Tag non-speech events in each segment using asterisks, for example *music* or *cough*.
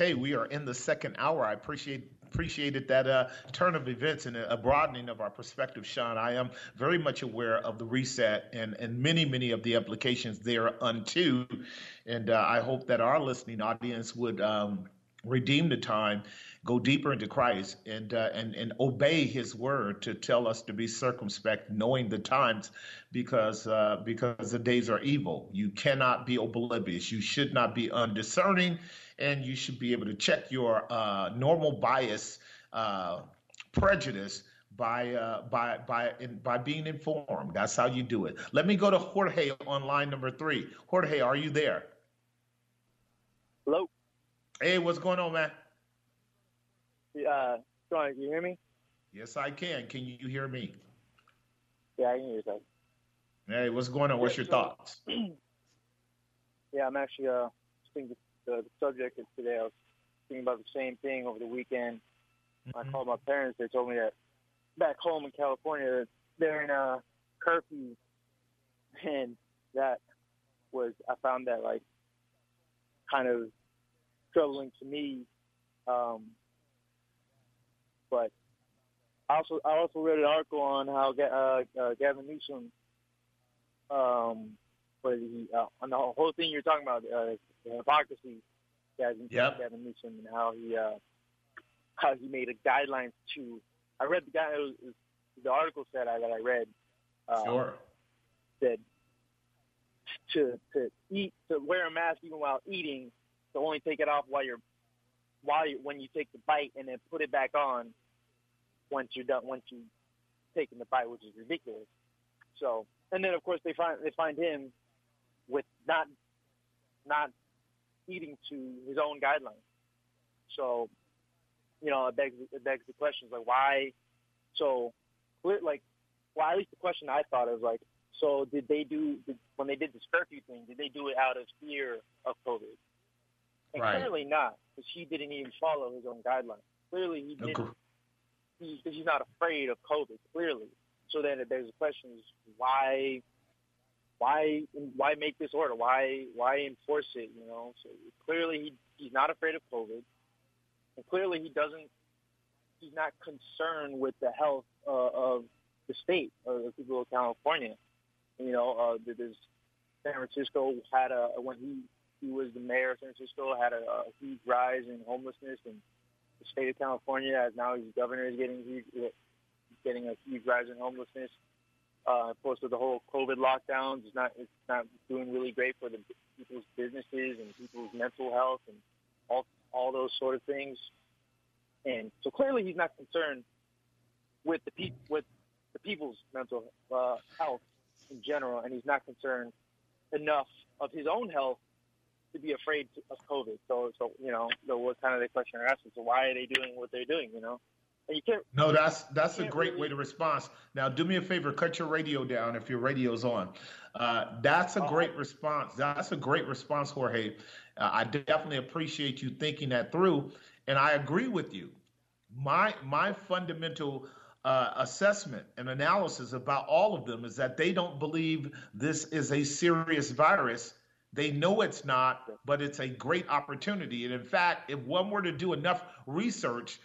Okay, we are in the second hour. I appreciate appreciated that uh, turn of events and a broadening of our perspective, Sean. I am very much aware of the reset and and many many of the implications there unto, and uh, I hope that our listening audience would. Um, redeem the time, go deeper into Christ, and uh, and and obey His word to tell us to be circumspect, knowing the times, because uh, because the days are evil. You cannot be oblivious. You should not be undiscerning, and you should be able to check your uh, normal bias, uh, prejudice. By uh, by by in, by being informed, that's how you do it. Let me go to Jorge on line number three. Jorge, are you there? Hello. Hey, what's going on, man? Uh, Sean, can you hear me? Yes, I can. Can you hear me? Yeah, I can hear you. Hey, what's going on? What's your thoughts? *clears throat* yeah, I'm actually uh thinking the, the subject of today. I was thinking about the same thing over the weekend. Mm-hmm. I called my parents. They told me that back home in California, they're in a curfew, and that was I found that like kind of troubling to me. Um, but I also I also read an article on how uh, uh, Gavin Newsom, um, but he, uh, on the whole thing you're talking about uh, the hypocrisy, Gavin, yep. Gavin Newsom, and how he uh, how he made a guidelines to. I read the guy. Was, was, the article said I, that I read. Uh, sure. Said to to eat to wear a mask even while eating to only take it off while you're while you when you take the bite and then put it back on once you're done once you taken the bite, which is ridiculous. So and then of course they find they find him with not not eating to his own guidelines. So, you know, it begs it begs the question like why so like well at least the question I thought is like so did they do did, when they did this curfew thing, did they do it out of fear of COVID? And right. clearly not, because he didn't even follow his own guidelines. Clearly he didn't, because he, he's not afraid of COVID. Clearly, so then there's a question: is why, why, why make this order? Why, why enforce it? You know, so clearly he he's not afraid of COVID, and clearly he doesn't. He's not concerned with the health uh, of the state or the people of California. You know, uh, there's San Francisco had a when he he was the mayor of San Francisco, had a, a huge rise in homelessness, and the state of California, as now his governor is getting huge, getting a huge rise in homelessness. Uh, of course, with the whole COVID lockdowns, it's not it's not doing really great for the people's businesses and people's mental health and all all those sort of things. And so clearly, he's not concerned with the people with the people's mental uh, health in general, and he's not concerned enough of his own health to be afraid of COVID. So, so you know, the, what kind of the question you're asking? So, why are they doing what they're doing? You know, you can't. No, that's that's a great really... way to respond. Now, do me a favor, cut your radio down if your radio's on. Uh, that's a oh. great response. That's a great response, Jorge. Uh, I definitely appreciate you thinking that through, and I agree with you. My my fundamental uh, assessment and analysis about all of them is that they don't believe this is a serious virus they know it's not, but it's a great opportunity. And in fact, if one were to do enough research,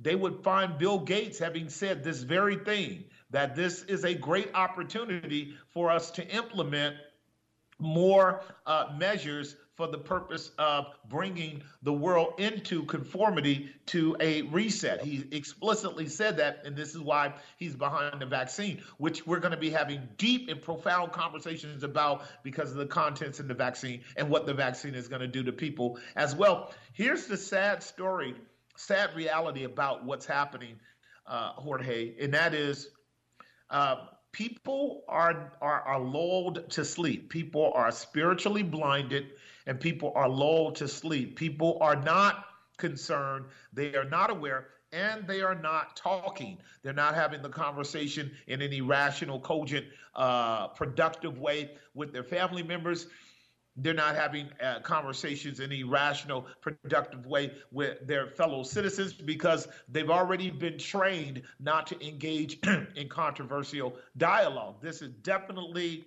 they would find Bill Gates having said this very thing that this is a great opportunity for us to implement more uh, measures for the purpose of bringing the world into conformity to a reset. He explicitly said that, and this is why he's behind the vaccine, which we're going to be having deep and profound conversations about because of the contents in the vaccine and what the vaccine is going to do to people as well. Here's the sad story, sad reality about what's happening, uh, Jorge, and that is. Uh, people are, are are lulled to sleep. People are spiritually blinded and people are lulled to sleep. People are not concerned, they are not aware, and they are not talking. They're not having the conversation in any rational, cogent, uh, productive way with their family members. They're not having uh, conversations in a rational, productive way with their fellow citizens because they've already been trained not to engage *clears throat* in controversial dialogue. This is definitely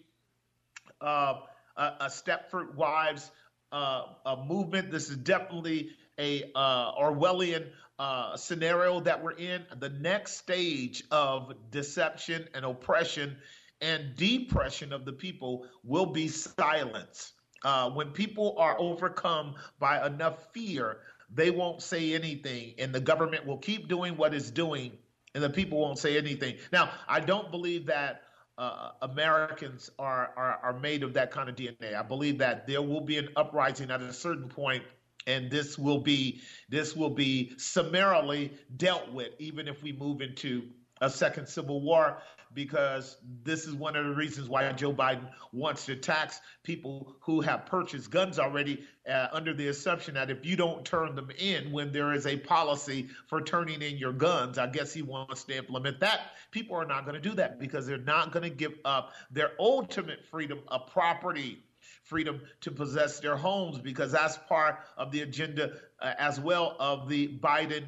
uh, a, a Stepford Wives uh, a movement. This is definitely a uh, Orwellian uh, scenario that we're in. The next stage of deception and oppression and depression of the people will be silence. Uh, when people are overcome by enough fear, they won't say anything, and the government will keep doing what it's doing, and the people won't say anything. Now, I don't believe that uh, Americans are, are are made of that kind of DNA. I believe that there will be an uprising at a certain point, and this will be this will be summarily dealt with, even if we move into a second civil war because this is one of the reasons why Joe Biden wants to tax people who have purchased guns already uh, under the assumption that if you don't turn them in when there is a policy for turning in your guns, I guess he wants to implement that. People are not going to do that because they're not going to give up their ultimate freedom of property freedom to possess their homes because that's part of the agenda uh, as well of the Biden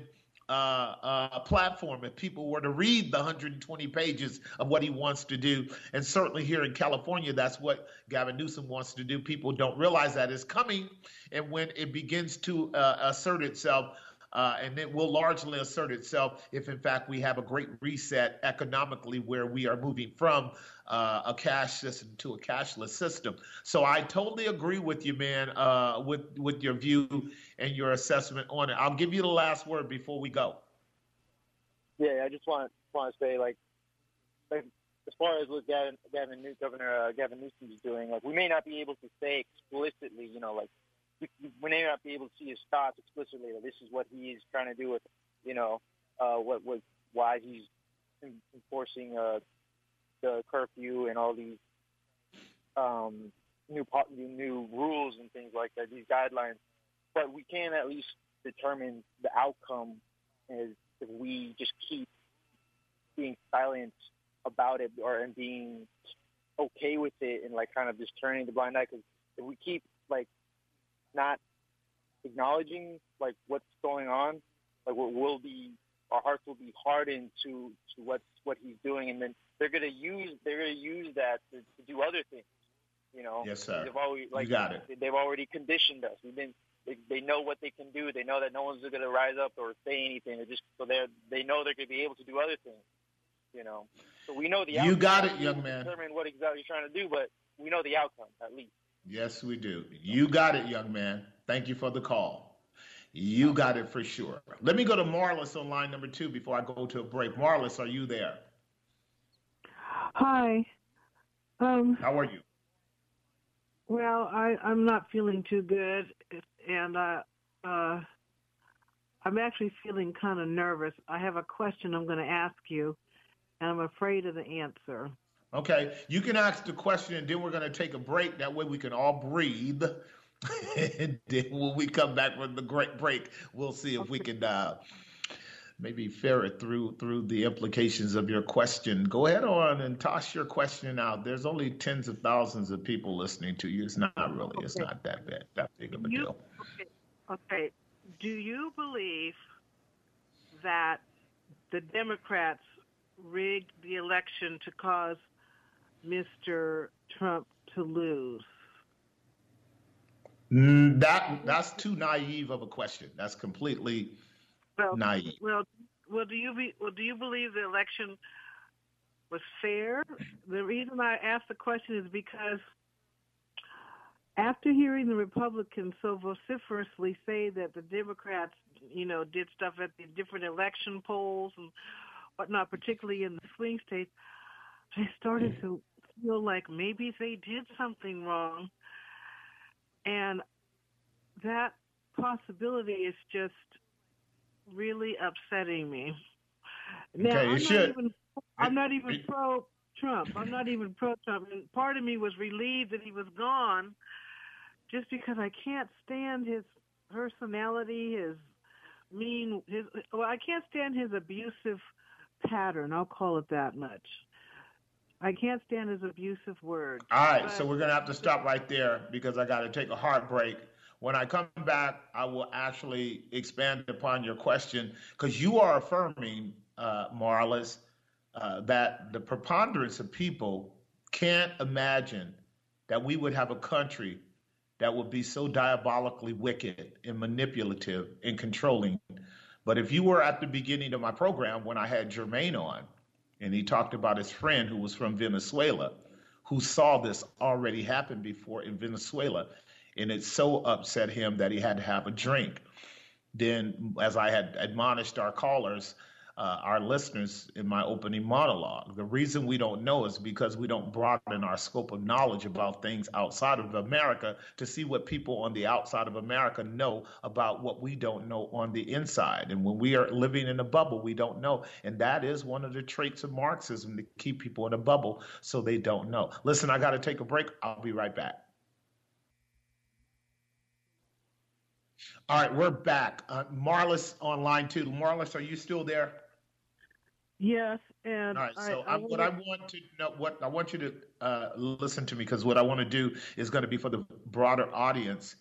uh, uh, platform if people were to read the 120 pages of what he wants to do. And certainly here in California, that's what Gavin Newsom wants to do. People don't realize that is coming. And when it begins to uh, assert itself, uh, and it will largely assert itself if, in fact, we have a great reset economically where we are moving from uh, a cash system to a cashless system. So I totally agree with you, man, uh, with with your view and your assessment on it. I'll give you the last word before we go. Yeah, I just want want to say like, like as far as what Gavin, Gavin Governor uh, Gavin Newsom is doing, like we may not be able to say explicitly, you know, like we, may not be able to see his thoughts explicitly. This is what he is trying to do with, you know, uh, what was why he's enforcing uh, the curfew and all these um, new new rules and things like that, these guidelines. But we can at least determine the outcome is if we just keep being silent about it or and being okay with it and like kind of just turning the blind eye because if we keep like not acknowledging like what's going on, like what will be our hearts will be hardened to to what what he's doing, and then they're gonna use they're gonna use that to, to do other things. You know, yes, sir. They've already like you got it. They've already conditioned us. We've been they, they know what they can do. They know that no one's going to rise up or say anything. They just so they they know they're going to be able to do other things. You know, so we know the you got it, young man. Determine what exactly you're trying to do, but we know the outcome at least. Yes, we do. You got it, young man. Thank you for the call. You got it for sure. Let me go to Marlis on line number two before I go to a break. Marlis, are you there? Hi. Um, How are you? Well, I, I'm not feeling too good, and uh, uh, I'm actually feeling kind of nervous. I have a question I'm going to ask you, and I'm afraid of the answer. Okay, you can ask the question, and then we're going to take a break. That way, we can all breathe. *laughs* and then when we come back from the great break, we'll see if we can uh, maybe ferret through through the implications of your question. Go ahead on and toss your question out. There's only tens of thousands of people listening to you. It's not really. Okay. It's not that bad. That big of a you, deal. Okay. okay. Do you believe that the Democrats rigged the election to cause Mr. Trump to lose? Mm, that that's too naive of a question. That's completely well, naive. Well, well, do you be, well, do you believe the election was fair? The reason I ask the question is because after hearing the Republicans so vociferously say that the Democrats, you know, did stuff at the different election polls and whatnot, particularly in the swing states, I started to feel like maybe they did something wrong. And that possibility is just really upsetting me. Now, okay, I'm, not should. even, I'm not even pro Trump. I'm not even pro Trump. And part of me was relieved that he was gone just because I can't stand his personality, his mean, his well, I can't stand his abusive pattern. I'll call it that much. I can't stand his abusive words. All right, but, so we're gonna have to stop right there because I got to take a hard break. When I come back, I will actually expand upon your question because you are affirming, uh, Marlis, uh, that the preponderance of people can't imagine that we would have a country that would be so diabolically wicked and manipulative and controlling. But if you were at the beginning of my program when I had Jermaine on, and he talked about his friend who was from Venezuela, who saw this already happen before in Venezuela, and it so upset him that he had to have a drink. Then, as I had admonished our callers, uh, our listeners in my opening monologue. The reason we don't know is because we don't broaden our scope of knowledge about things outside of America to see what people on the outside of America know about what we don't know on the inside. And when we are living in a bubble, we don't know. And that is one of the traits of Marxism to keep people in a bubble so they don't know. Listen, I got to take a break. I'll be right back. All right, we're back. Uh, Marlis on line two. Marlis, are you still there? Yes, and all right. So I, I, what I want to know, what I want you to uh, listen to me, because what I want to do is going to be for the broader audience,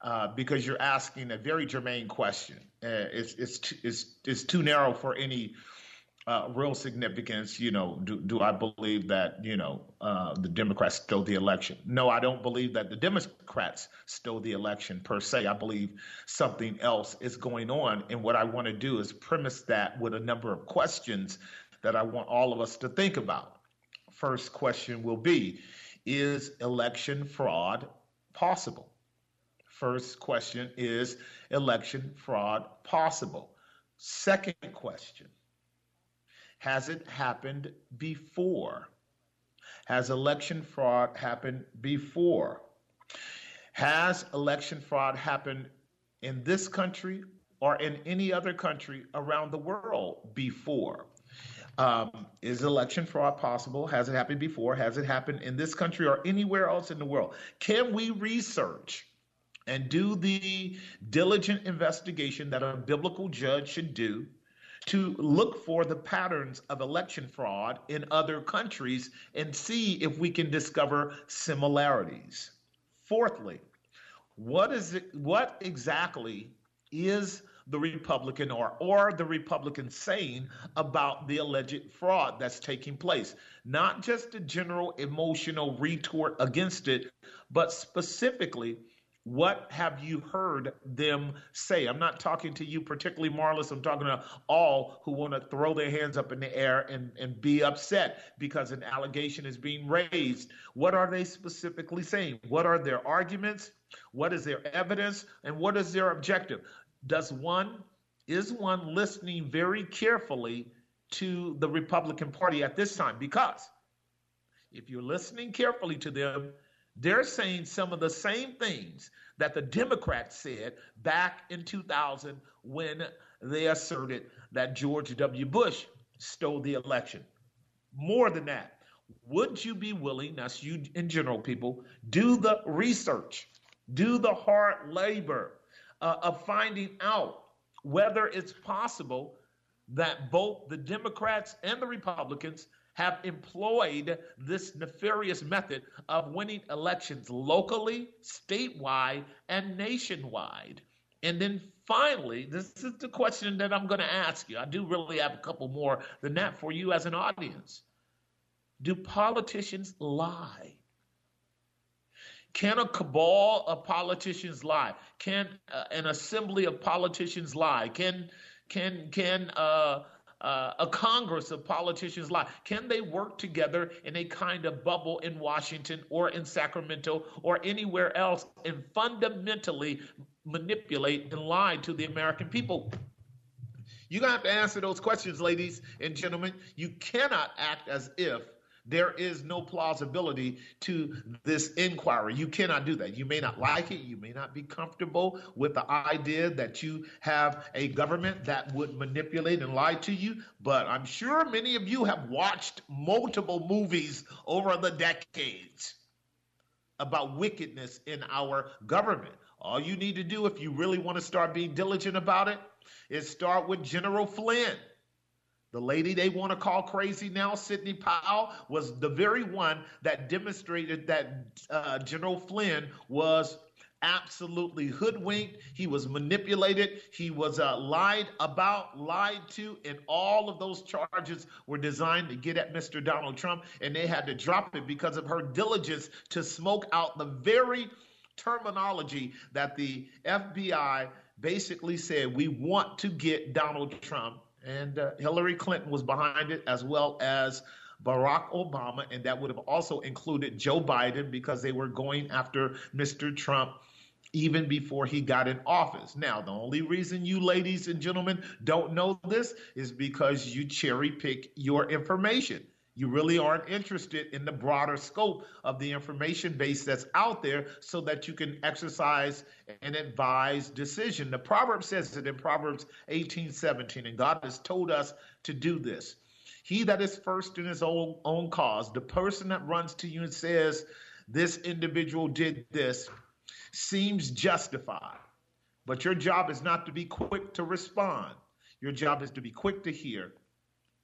uh, because you're asking a very germane question. Uh, it's it's it's it's too narrow for any uh, real significance. You know, do do I believe that you know uh, the Democrats stole the election? No, I don't believe that the Democrats stole the election per se. I believe something else is going on, and what I want to do is premise that with a number of questions that I want all of us to think about. First question will be: Is election fraud possible? First question is election fraud possible? Second question has it happened before? Has election fraud happened before? Has election fraud happened in this country or in any other country around the world before? Um, is election fraud possible? Has it happened before? Has it happened in this country or anywhere else in the world? Can we research and do the diligent investigation that a biblical judge should do to look for the patterns of election fraud in other countries and see if we can discover similarities. Fourthly, what is it, what exactly is the Republican or or the Republican saying about the alleged fraud that's taking place? Not just a general emotional retort against it, but specifically what have you heard them say? I'm not talking to you, particularly Marlis. I'm talking to all who want to throw their hands up in the air and, and be upset because an allegation is being raised. What are they specifically saying? What are their arguments? What is their evidence? And what is their objective? Does one, is one listening very carefully to the Republican Party at this time? Because if you're listening carefully to them, they're saying some of the same things that the Democrats said back in 2000 when they asserted that George W. Bush stole the election. More than that, would you be willing, that's you in general, people, do the research, do the hard labor uh, of finding out whether it's possible that both the Democrats and the Republicans have employed this nefarious method of winning elections locally, statewide, and nationwide. And then finally, this is the question that I'm going to ask you. I do really have a couple more than that for you as an audience. Do politicians lie? Can a cabal of politicians lie? Can uh, an assembly of politicians lie? Can can can uh, uh, a Congress of politicians lie? Can they work together in a kind of bubble in Washington or in Sacramento or anywhere else and fundamentally manipulate and lie to the American people? To have to answer those questions, ladies and gentlemen. You cannot act as if there is no plausibility to this inquiry. You cannot do that. You may not like it. You may not be comfortable with the idea that you have a government that would manipulate and lie to you. But I'm sure many of you have watched multiple movies over the decades about wickedness in our government. All you need to do if you really want to start being diligent about it is start with General Flynn. The lady they want to call crazy now, Sidney Powell, was the very one that demonstrated that uh, General Flynn was absolutely hoodwinked. He was manipulated. He was uh, lied about, lied to, and all of those charges were designed to get at Mr. Donald Trump, and they had to drop it because of her diligence to smoke out the very terminology that the FBI basically said we want to get Donald Trump. And uh, Hillary Clinton was behind it, as well as Barack Obama, and that would have also included Joe Biden because they were going after Mr. Trump even before he got in office. Now, the only reason you ladies and gentlemen don't know this is because you cherry pick your information. You really aren't interested in the broader scope of the information base that's out there so that you can exercise an advised decision. The proverb says it in Proverbs 18 17, and God has told us to do this. He that is first in his own, own cause, the person that runs to you and says, This individual did this, seems justified. But your job is not to be quick to respond. Your job is to be quick to hear.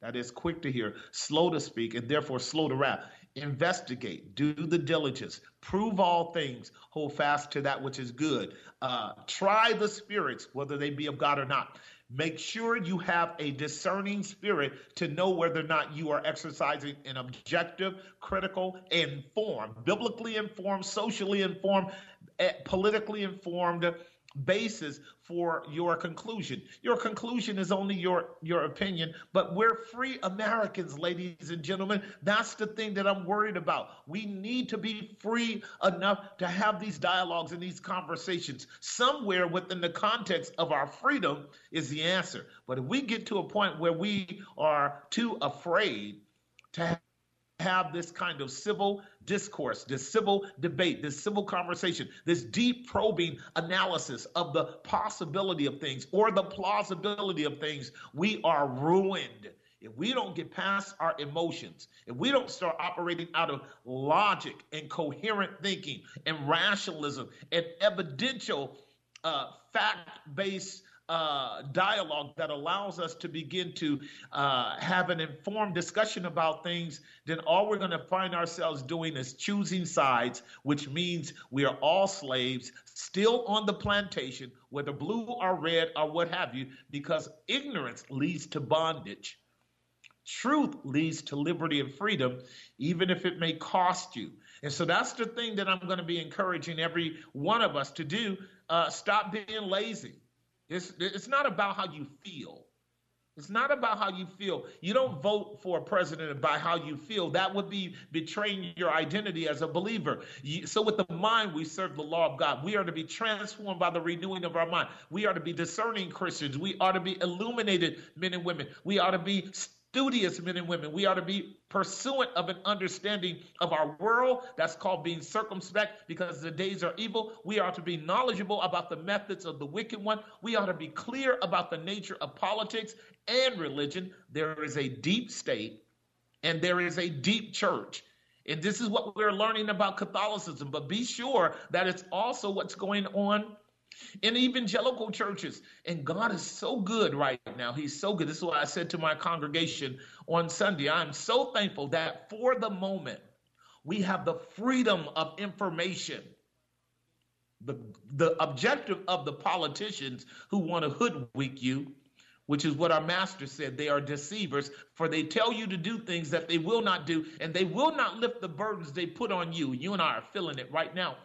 That is quick to hear, slow to speak, and therefore slow to wrath. Investigate, do the diligence, prove all things, hold fast to that which is good. Uh, try the spirits, whether they be of God or not. Make sure you have a discerning spirit to know whether or not you are exercising an objective, critical, informed, biblically informed, socially informed, eh, politically informed basis for your conclusion. Your conclusion is only your your opinion, but we're free Americans, ladies and gentlemen. That's the thing that I'm worried about. We need to be free enough to have these dialogues and these conversations. Somewhere within the context of our freedom is the answer. But if we get to a point where we are too afraid to have this kind of civil discourse, this civil debate, this civil conversation, this deep probing analysis of the possibility of things or the plausibility of things, we are ruined. If we don't get past our emotions, if we don't start operating out of logic and coherent thinking and rationalism and evidential uh, fact based uh, dialogue that allows us to begin to uh, have an informed discussion about things, then all we're going to find ourselves doing is choosing sides, which means we are all slaves, still on the plantation, whether blue or red or what have you, because ignorance leads to bondage. Truth leads to liberty and freedom, even if it may cost you. And so that's the thing that I'm going to be encouraging every one of us to do. Uh, stop being lazy it's, it's not about how you feel. It's not about how you feel. You don't vote for a president by how you feel. That would be betraying your identity as a believer. You, so, with the mind, we serve the law of God. We are to be transformed by the renewing of our mind. We are to be discerning Christians. We are to be illuminated men and women. We are to be studious men and women. We ought to be pursuant of an understanding of our world. That's called being circumspect because the days are evil. We are to be knowledgeable about the methods of the wicked one. We ought to be clear about the nature of politics and religion. There is a deep state and there is a deep church. And this is what we're learning about Catholicism. But be sure that it's also what's going on in evangelical churches. And God is so good right now. He's so good. This is what I said to my congregation on Sunday. I'm so thankful that for the moment, we have the freedom of information. The, the objective of the politicians who want to hoodwink you, which is what our master said, they are deceivers, for they tell you to do things that they will not do, and they will not lift the burdens they put on you. You and I are feeling it right now.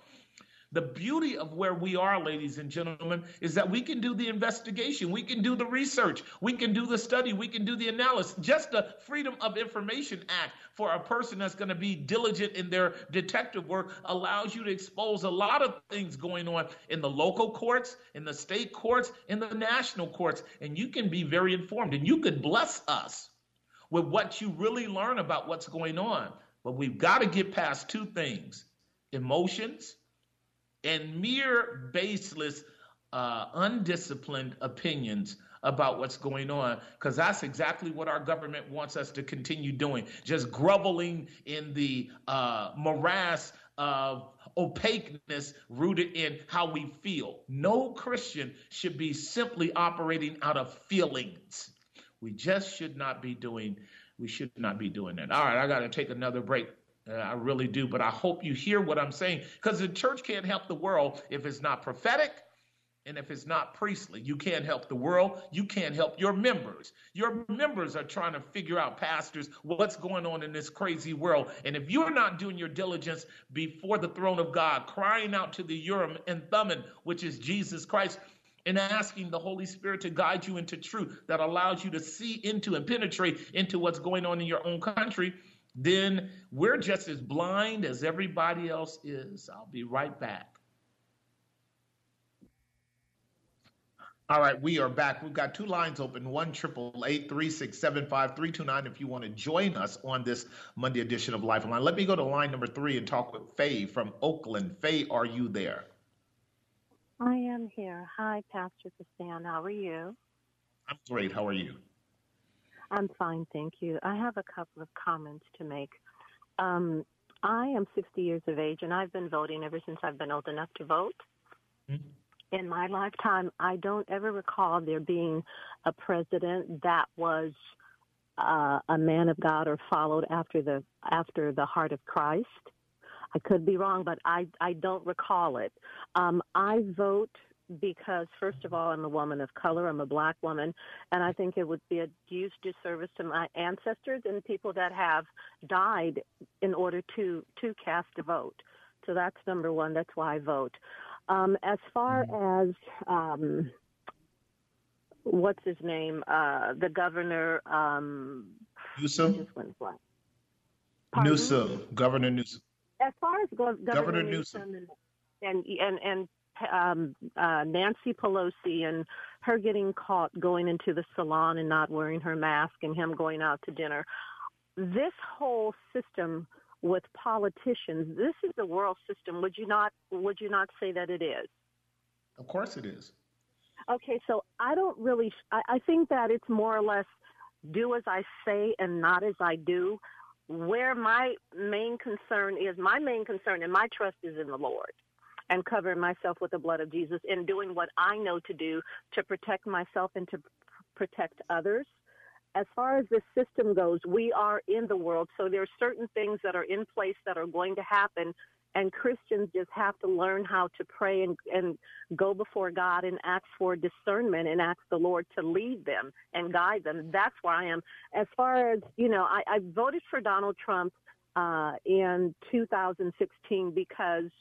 The beauty of where we are, ladies and gentlemen, is that we can do the investigation, we can do the research, we can do the study, we can do the analysis. Just the Freedom of Information Act for a person that's going to be diligent in their detective work allows you to expose a lot of things going on in the local courts, in the state courts, in the national courts, and you can be very informed and you could bless us with what you really learn about what's going on. But we've got to get past two things emotions and mere baseless, uh, undisciplined opinions about what's going on because that's exactly what our government wants us to continue doing just groveling in the uh, morass of opaqueness rooted in how we feel. No Christian should be simply operating out of feelings. We just should not be doing we should not be doing that. All right, I got to take another break. I really do, but I hope you hear what I'm saying because the church can't help the world if it's not prophetic and if it's not priestly. You can't help the world. You can't help your members. Your members are trying to figure out, pastors, what's going on in this crazy world. And if you're not doing your diligence before the throne of God, crying out to the Urim and Thummim, which is Jesus Christ, and asking the Holy Spirit to guide you into truth that allows you to see into and penetrate into what's going on in your own country, then we're just as blind as everybody else is. I'll be right back. All right, we are back. We've got two lines open one triple eight three six seven five three two nine. If you want to join us on this Monday edition of Lifeline, let me go to line number three and talk with Faye from Oakland. Faye, are you there? I am here. Hi, Pastor Castan. How are you? I'm great. How are you? I'm fine, thank you. I have a couple of comments to make. Um, I am 60 years of age, and I've been voting ever since I've been old enough to vote. Mm-hmm in my lifetime, I don't ever recall there being a president that was uh, a man of God or followed after the after the heart of Christ. I could be wrong, but I I don't recall it. Um, I vote because first of all, I'm a woman of color. I'm a black woman, and I think it would be a huge disservice to my ancestors and people that have died in order to to cast a vote. So that's number one. That's why I vote. Um, as far mm-hmm. as um, what's his name, uh, the governor. Um, Newsom. Newsom, Governor Newsom. As far as Go- Governor, Governor, Newsom, Newsom. and and and, um, uh, Nancy Pelosi and her getting caught going into the salon and not wearing her mask and him going out to dinner. This whole system with politicians. This is the world system. Would you not? Would you not say that it is? Of course, it is. Okay, so I don't really. I, I think that it's more or less do as I say and not as I do. Where my main concern is, my main concern and my trust is in the Lord and covering myself with the blood of Jesus and doing what I know to do to protect myself and to protect others as far as this system goes, we are in the world. So there are certain things that are in place that are going to happen. And Christians just have to learn how to pray and, and go before God and ask for discernment and ask the Lord to lead them and guide them. That's where I am. As far as, you know, I, I voted for Donald Trump uh, in 2016 because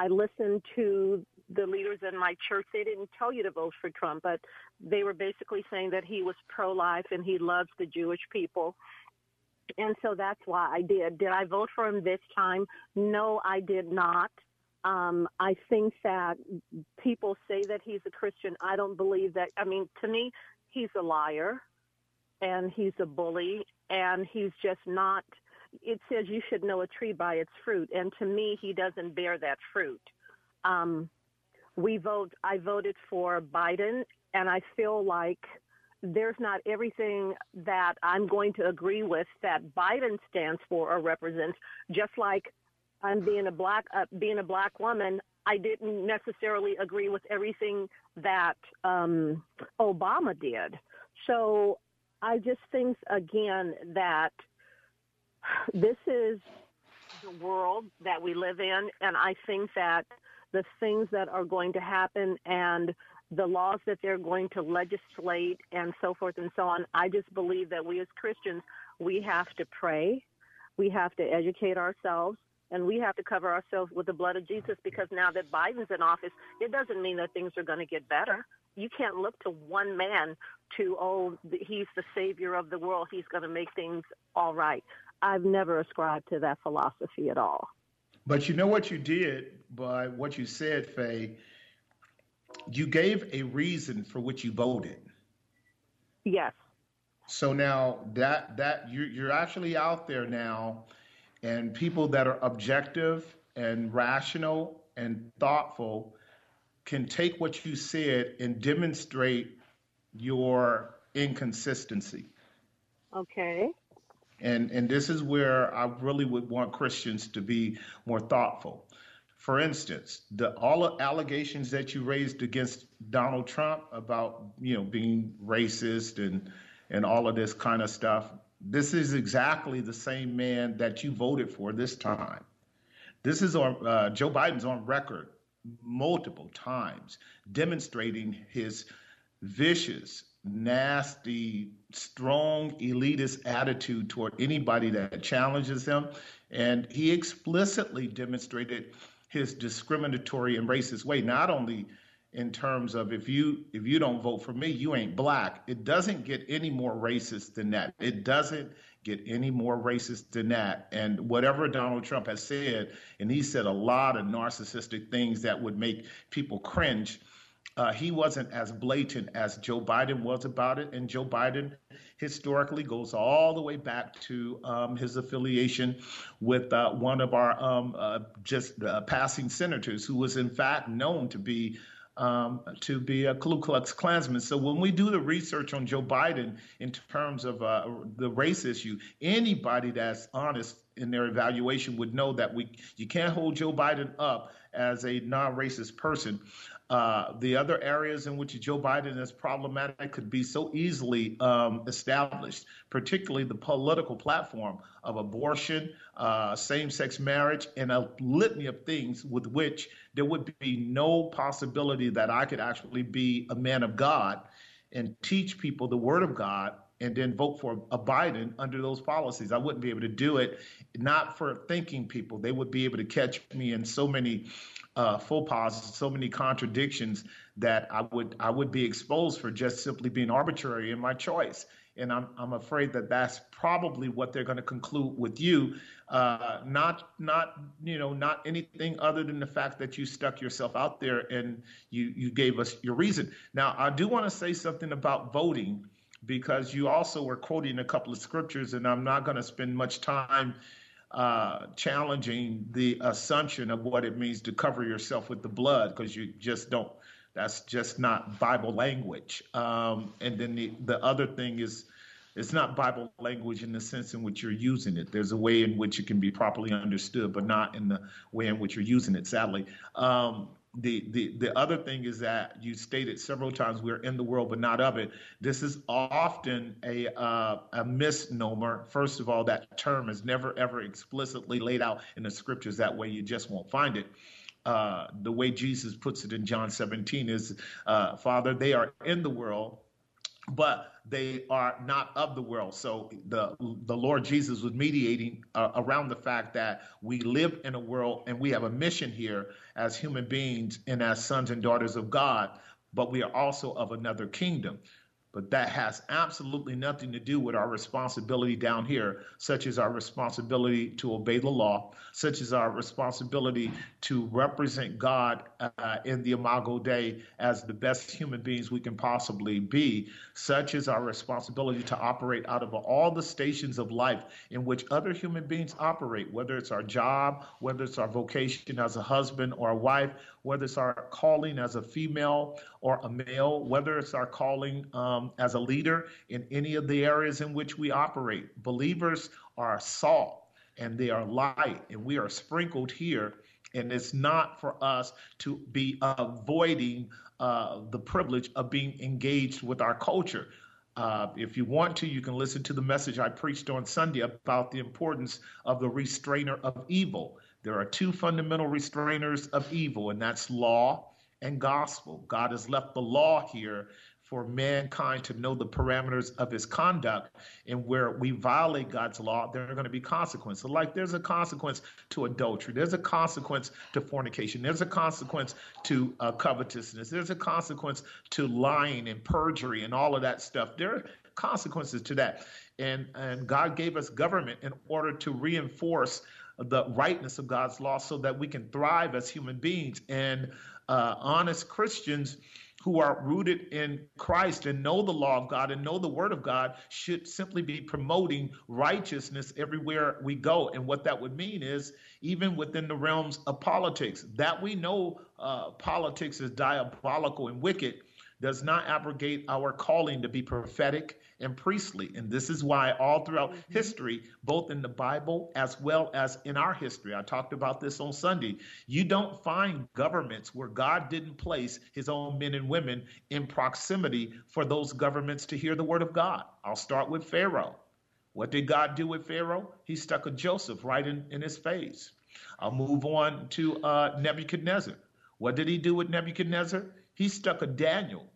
I listened to the leaders in my church, they didn't tell you to vote for Trump, but they were basically saying that he was pro-life and he loves the Jewish people. And so that's why I did. Did I vote for him this time? No, I did not. Um, I think that people say that he's a Christian. I don't believe that. I mean, to me, he's a liar and he's a bully and he's just not. It says you should know a tree by its fruit. And to me, he doesn't bear that fruit. Um, we vote. I voted for Biden, and I feel like there's not everything that I'm going to agree with that Biden stands for or represents. Just like I'm being a black uh, being a black woman, I didn't necessarily agree with everything that um, Obama did. So I just think again that this is the world that we live in, and I think that the things that are going to happen and the laws that they're going to legislate and so forth and so on. I just believe that we as Christians, we have to pray, we have to educate ourselves, and we have to cover ourselves with the blood of Jesus because now that Biden's in office, it doesn't mean that things are going to get better. You can't look to one man to, oh, he's the savior of the world. He's going to make things all right. I've never ascribed to that philosophy at all. But you know what you did by what you said, Faye? You gave a reason for which you voted. Yes. So now that that you're, you're actually out there now, and people that are objective and rational and thoughtful can take what you said and demonstrate your inconsistency. Okay. And, and this is where I really would want Christians to be more thoughtful. For instance, the all allegations that you raised against Donald Trump about you know being racist and and all of this kind of stuff. This is exactly the same man that you voted for this time. This is on uh, Joe Biden's on record multiple times demonstrating his vicious, nasty, strong, elitist attitude toward anybody that challenges him. And he explicitly demonstrated his discriminatory and racist way, not only in terms of if you if you don't vote for me, you ain't black. It doesn't get any more racist than that. It doesn't get any more racist than that. And whatever Donald Trump has said, and he said a lot of narcissistic things that would make people cringe. Uh, he wasn't as blatant as Joe Biden was about it. And Joe Biden historically goes all the way back to um, his affiliation with uh, one of our um, uh, just uh, passing senators who was in fact known to be um, to be a Ku Klux Klansman. So when we do the research on Joe Biden in terms of uh, the race issue, anybody that's honest in their evaluation would know that we you can't hold Joe Biden up as a non-racist person. Uh, the other areas in which Joe Biden is problematic could be so easily um, established, particularly the political platform of abortion, uh, same sex marriage, and a litany of things with which there would be no possibility that I could actually be a man of God and teach people the word of God and then vote for a Biden under those policies. I wouldn't be able to do it, not for thinking people. They would be able to catch me in so many uh, faux pas, so many contradictions that I would I would be exposed for just simply being arbitrary in my choice. And I'm I'm afraid that that's probably what they're going to conclude with you. Uh, not not you know not anything other than the fact that you stuck yourself out there and you you gave us your reason. Now I do want to say something about voting because you also were quoting a couple of scriptures, and I'm not going to spend much time uh, challenging the assumption of what it means to cover yourself with the blood because you just don't. That's just not Bible language. Um, and then the, the other thing is, it's not Bible language in the sense in which you're using it. There's a way in which it can be properly understood, but not in the way in which you're using it, sadly. Um, the, the the other thing is that you stated several times we're in the world but not of it. This is often a uh, a misnomer. First of all, that term is never ever explicitly laid out in the scriptures. That way, you just won't find it. Uh, the way Jesus puts it in John 17 is, uh, Father, they are in the world, but they are not of the world. So the the Lord Jesus was mediating uh, around the fact that we live in a world and we have a mission here as human beings and as sons and daughters of God, but we are also of another kingdom. But that has absolutely nothing to do with our responsibility down here, such as our responsibility to obey the law, such as our responsibility to represent God uh, in the Imago Dei as the best human beings we can possibly be, such is our responsibility to operate out of all the stations of life in which other human beings operate, whether it's our job, whether it's our vocation as a husband or a wife, whether it's our calling as a female or a male, whether it's our calling um, as a leader in any of the areas in which we operate. Believers are salt and they are light, and we are sprinkled here. And it's not for us to be avoiding uh, the privilege of being engaged with our culture. Uh, if you want to, you can listen to the message I preached on Sunday about the importance of the restrainer of evil. There are two fundamental restrainers of evil, and that's law and gospel. God has left the law here for mankind to know the parameters of his conduct. And where we violate God's law, there are going to be consequences. Like there's a consequence to adultery, there's a consequence to fornication, there's a consequence to uh, covetousness, there's a consequence to lying and perjury and all of that stuff. There are consequences to that. And, and God gave us government in order to reinforce the rightness of God's law so that we can thrive as human beings. And uh, honest Christians who are rooted in Christ and know the law of God and know the word of God should simply be promoting righteousness everywhere we go. And what that would mean is, even within the realms of politics, that we know uh, politics is diabolical and wicked does not abrogate our calling to be prophetic and priestly. And this is why, all throughout mm-hmm. history, both in the Bible as well as in our history, I talked about this on Sunday, you don't find governments where God didn't place his own men and women in proximity for those governments to hear the word of God. I'll start with Pharaoh. What did God do with Pharaoh? He stuck a Joseph right in, in his face. I'll move on to uh, Nebuchadnezzar. What did he do with Nebuchadnezzar? He stuck a Daniel,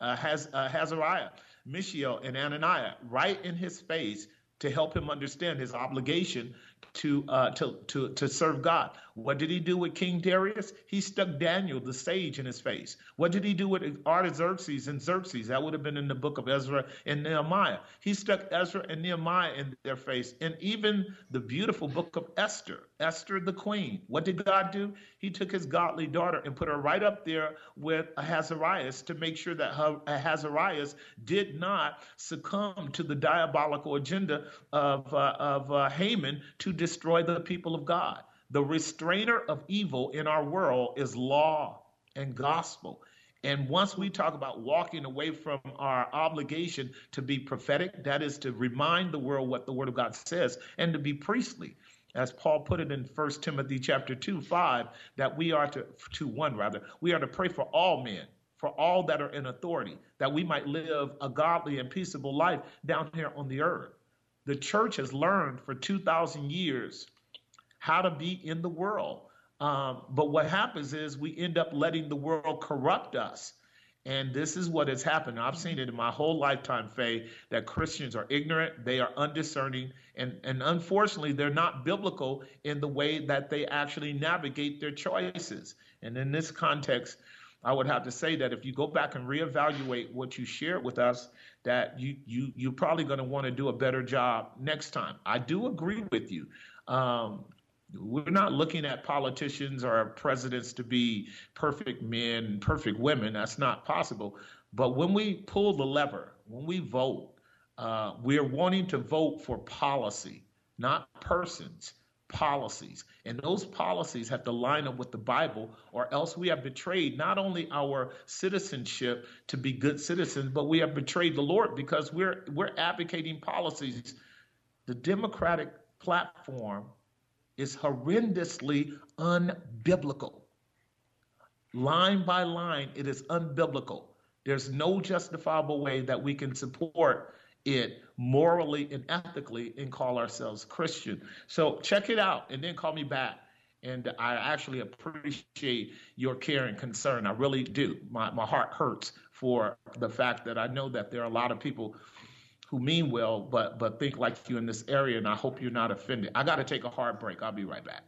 uh, uh, Hazariah, Mishael, and Ananiah right in his face to help him understand his obligation to, uh, to, to, to serve God. What did he do with King Darius? He stuck Daniel, the sage, in his face. What did he do with Artaxerxes and Xerxes? That would have been in the book of Ezra and Nehemiah. He stuck Ezra and Nehemiah in their face. And even the beautiful book of Esther, Esther the queen. What did God do? He took his godly daughter and put her right up there with Ahasuerus to make sure that Ahasuerus did not succumb to the diabolical agenda of, uh, of uh, Haman to destroy the people of God. The restrainer of evil in our world is law and gospel. And once we talk about walking away from our obligation to be prophetic, that is to remind the world what the word of God says and to be priestly. As Paul put it in 1 Timothy chapter 2, 5, that we are to, to 1 rather, we are to pray for all men, for all that are in authority, that we might live a godly and peaceable life down here on the earth. The church has learned for 2,000 years how to be in the world. Um, but what happens is we end up letting the world corrupt us. And this is what has happened. I've seen it in my whole lifetime, Faye, that Christians are ignorant, they are undiscerning, and, and unfortunately, they're not biblical in the way that they actually navigate their choices. And in this context, I would have to say that if you go back and reevaluate what you shared with us, that you you you're probably going to want to do a better job next time. I do agree with you. Um, we're not looking at politicians or presidents to be perfect men, perfect women. That's not possible. But when we pull the lever, when we vote, uh, we're wanting to vote for policy, not persons, policies. And those policies have to line up with the Bible, or else we have betrayed not only our citizenship to be good citizens, but we have betrayed the Lord because we're we're advocating policies. The Democratic platform is horrendously unbiblical. Line by line, it is unbiblical. There's no justifiable way that we can support it morally and ethically and call ourselves Christian. So check it out and then call me back. And I actually appreciate your care and concern. I really do. My, my heart hurts for the fact that I know that there are a lot of people who mean well, but but think like you in this area, and I hope you're not offended. I got to take a hard break. I'll be right back.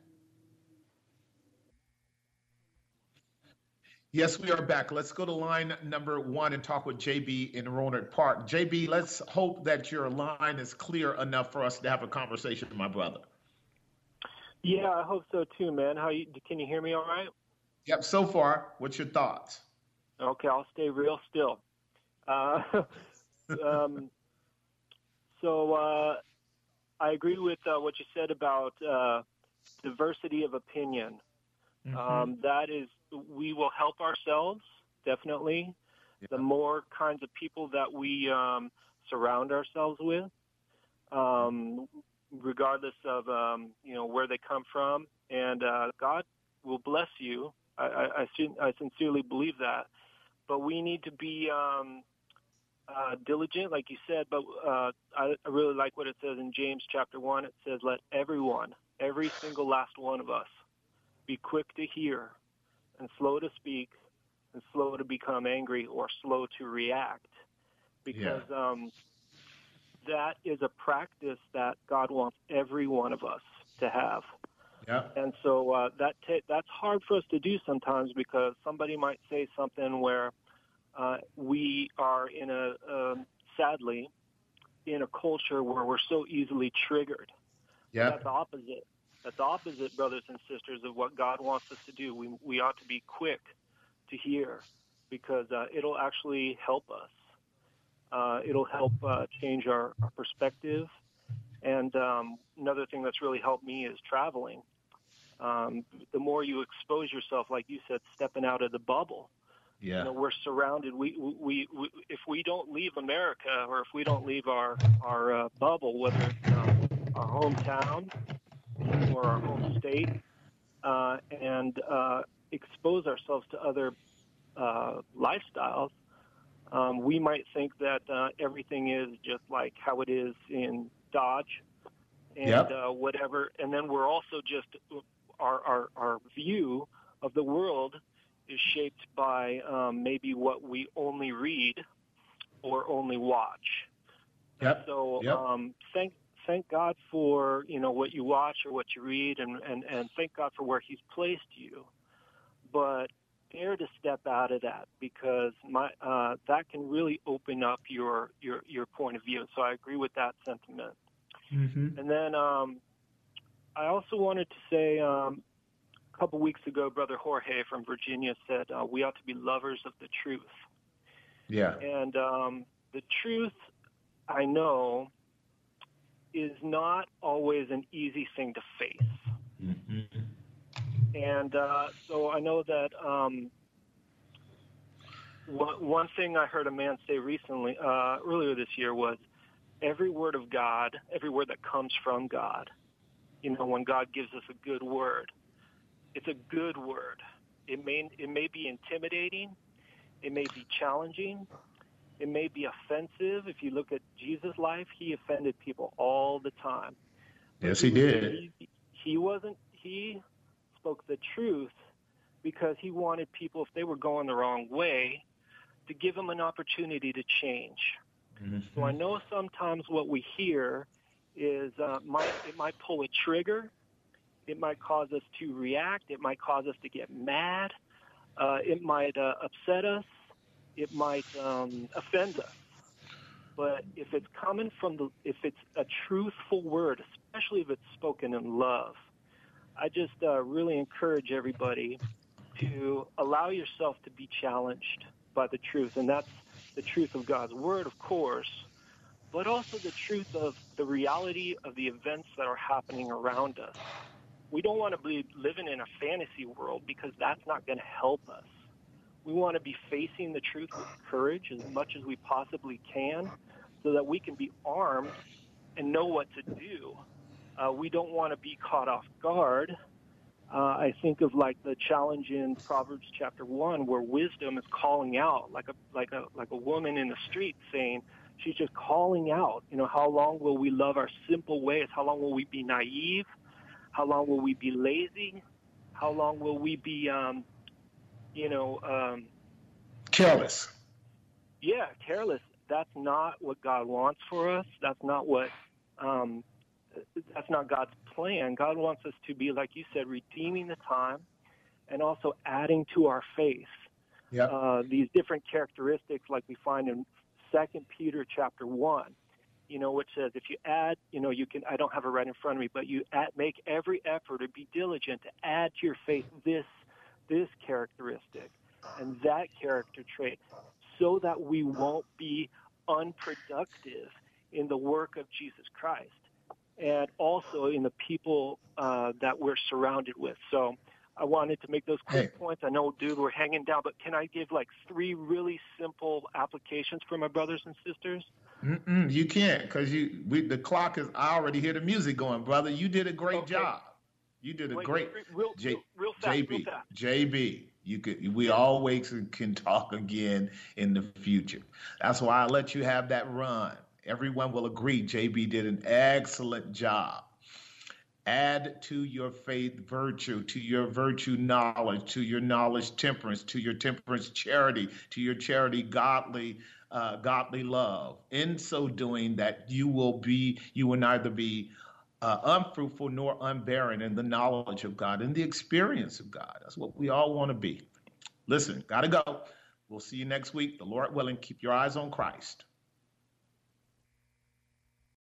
Yes, we are back. Let's go to line number one and talk with JB in Rohnert Park. JB, let's hope that your line is clear enough for us to have a conversation, my brother. Yeah, I hope so too, man. How you? Can you hear me all right? Yep. So far, what's your thoughts? Okay, I'll stay real still. Uh, *laughs* um, so uh, I agree with uh, what you said about uh, diversity of opinion. Mm-hmm. Um, that is, we will help ourselves definitely. Yeah. The more kinds of people that we um, surround ourselves with, um, regardless of um, you know where they come from, and uh, God will bless you. I, I, I, sincerely believe that, but we need to be um, uh, diligent, like you said, but uh, I, I really like what it says in James chapter 1. It says, Let everyone, every single last one of us, be quick to hear and slow to speak and slow to become angry or slow to react. Because yeah. um, that is a practice that God wants every one of us to have. Yeah. And so uh, that t- that's hard for us to do sometimes because somebody might say something where uh, we are in a um, sadly in a culture where we're so easily triggered. Yeah, that's opposite. That's opposite, brothers and sisters, of what God wants us to do. We we ought to be quick to hear because uh, it'll actually help us. Uh, it'll help uh, change our, our, perspective. And um, another thing that's really helped me is traveling. Um, the more you expose yourself, like you said, stepping out of the bubble, Yeah. You know, we're surrounded. We, we, we, if we don't leave America or if we don't leave our, our uh, bubble, whether it's uh, our hometown or our home state, uh, and uh, expose ourselves to other uh, lifestyles, um, we might think that uh, everything is just like how it is in Dodge and Yep. uh, whatever. And then we're also just our, our our view of the world is shaped by um, maybe what we only read or only watch. Yep. So Yep. um, thank thank God for you know what you watch or what you read, and and and thank God for where He's placed you. But dare to step out of that because my uh, that can really open up your your your point of view. So I agree with that sentiment. Mm-hmm. And then um, I also wanted to say um, couple weeks ago, Brother Jorge from Virginia said uh, we ought to be lovers of the truth. Yeah. And um, the truth, I know, is not always an easy thing to face. Mm-hmm. And uh, so I know that um, one, one thing I heard a man say recently, uh, earlier this year, was every word of God, every word that comes from God, you know, when God gives us a good word, it's a good word. It may it may be intimidating, it may be challenging, it may be offensive. If you look at Jesus' life, he offended people all the time. Yes, he did. He, he wasn't. He spoke the truth because he wanted people, if they were going the wrong way, to give them an opportunity to change. So I know sometimes what we hear is uh, might it might pull a trigger. It might cause us to react. It might cause us to get mad. Uh, it might uh, upset us. It might um, offend us. But if it's coming from the, if it's a truthful word, especially if it's spoken in love, I just uh, really encourage everybody to allow yourself to be challenged by the truth, and that's the truth of God's word, of course, but also the truth of the reality of the events that are happening around us. We don't want to be living in a fantasy world because that's not going to help us. We want to be facing the truth with courage as much as we possibly can so that we can be armed and know what to do. Uh, we don't want to be caught off guard. Uh, I think of like the challenge in Proverbs chapter one, where wisdom is calling out, like a like a like a woman in the street saying, she's just calling out. You know, how long will we love our simple ways? How long will we be naive? How long will we be lazy? How long will we be, um, you know, um, Careless. yeah, careless. That's not what God wants for us. That's not what. Um, that's not God's plan. God wants us to be, like you said, redeeming the time, and also adding to our faith Yep. uh, these different characteristics, like we find in Second Peter chapter one. You know, which says if you add, you know, you can. I don't have it right in front of me, but you add, make every effort to be diligent to add to your faith this this characteristic and that character trait, so that we won't be unproductive in the work of Jesus Christ and also in the people uh, that we're surrounded with. So I wanted to make those quick Hey. points. I know, dude, we're hanging down, but can I give like three really simple applications for my brothers and sisters? Mm-mm, you can't because you we, the clock is. I already hear the music going, brother. You did a great Okay. job. You did a Wait, great. real, J- real, real fast, JB. JB, you could. We always can talk again in the future. That's why I let you have that run. Everyone will agree. JB did an excellent job. Add to your faith virtue, to your virtue knowledge, to your knowledge temperance, to your temperance charity, to your charity godly, uh, godly love. In so doing, that you will be, you will neither be uh, unfruitful nor unbarren in the knowledge of God and the experience of God. That's what we all want to be. Listen, gotta go. We'll see you next week. The Lord willing, keep your eyes on Christ.